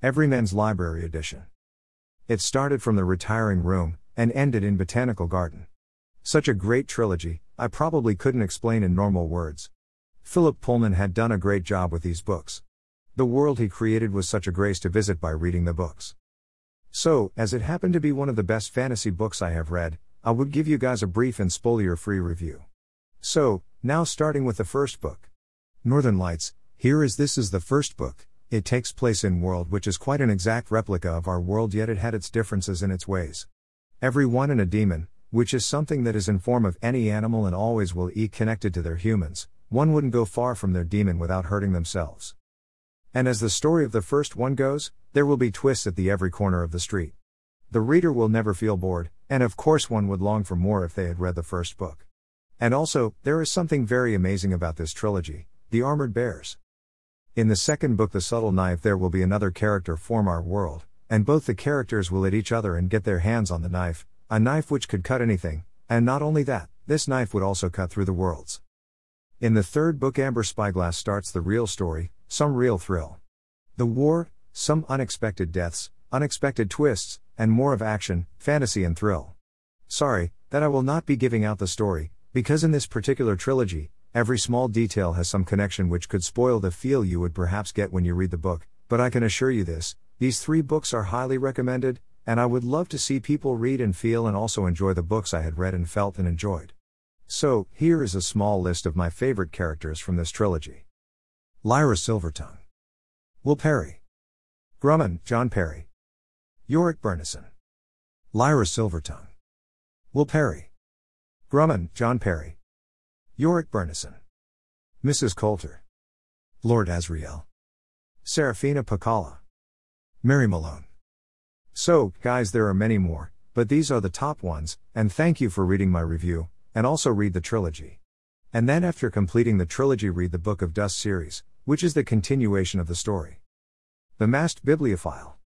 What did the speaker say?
Everyman's Library Edition. It started from the retiring room and ended in Botanical Garden. Such a great trilogy, I probably couldn't explain in normal words. Philip Pullman had done a great job with these books. The world he created was such a grace to visit by reading the books. So, as it happened to be one of the best fantasy books I have read, I would give you guys a brief and spoiler free review. So, now starting with the first book Northern Lights, here is this is the first book. It takes place in world which is quite an exact replica of our world yet it had its differences in its ways. Every one in a daemon, which is something that is in form of any animal and always will eat connected to their humans, one wouldn't go far from their daemon without hurting themselves. And as the story of the first one goes, there will be twists at the every corner of the street. The reader will never feel bored, and of course one would long for more if they had read the first book. And also, there is something very amazing about this trilogy The Armored Bears. In the second book, The Subtle Knife, there will be another character form our world, and both the characters will hit each other and get their hands on the knife, a knife which could cut anything, and not only that, this knife would also cut through the worlds. In the third book, Amber Spyglass starts the real story, some real thrill. The war, some unexpected deaths, unexpected twists, and more of action, fantasy, and thrill. Sorry, that I will not be giving out the story, because in this particular trilogy, every small detail has some connection which could spoil the feel you would perhaps get when you read the book, but I can assure you this these three books are highly recommended, and I would love to see people read and feel and also enjoy the books I had read and felt and enjoyed. So, here is a small list of my favorite characters from this trilogy. Lyra Silvertongue, Will Parry, Grumman, John Parry, Iorek Byrnison, Lyra Silvertongue, Will Parry, Grumman, John Parry, Iorek Byrnison, Mrs. Coulter, Lord Asriel, Serafina Pekkala, Mary Malone. So, guys, there are many more, but these are the top ones, and thank you for reading my review, and also read the trilogy. And then, after completing the trilogy, read the Book of Dust series, which is the continuation of the story. The Masked Bibliophile.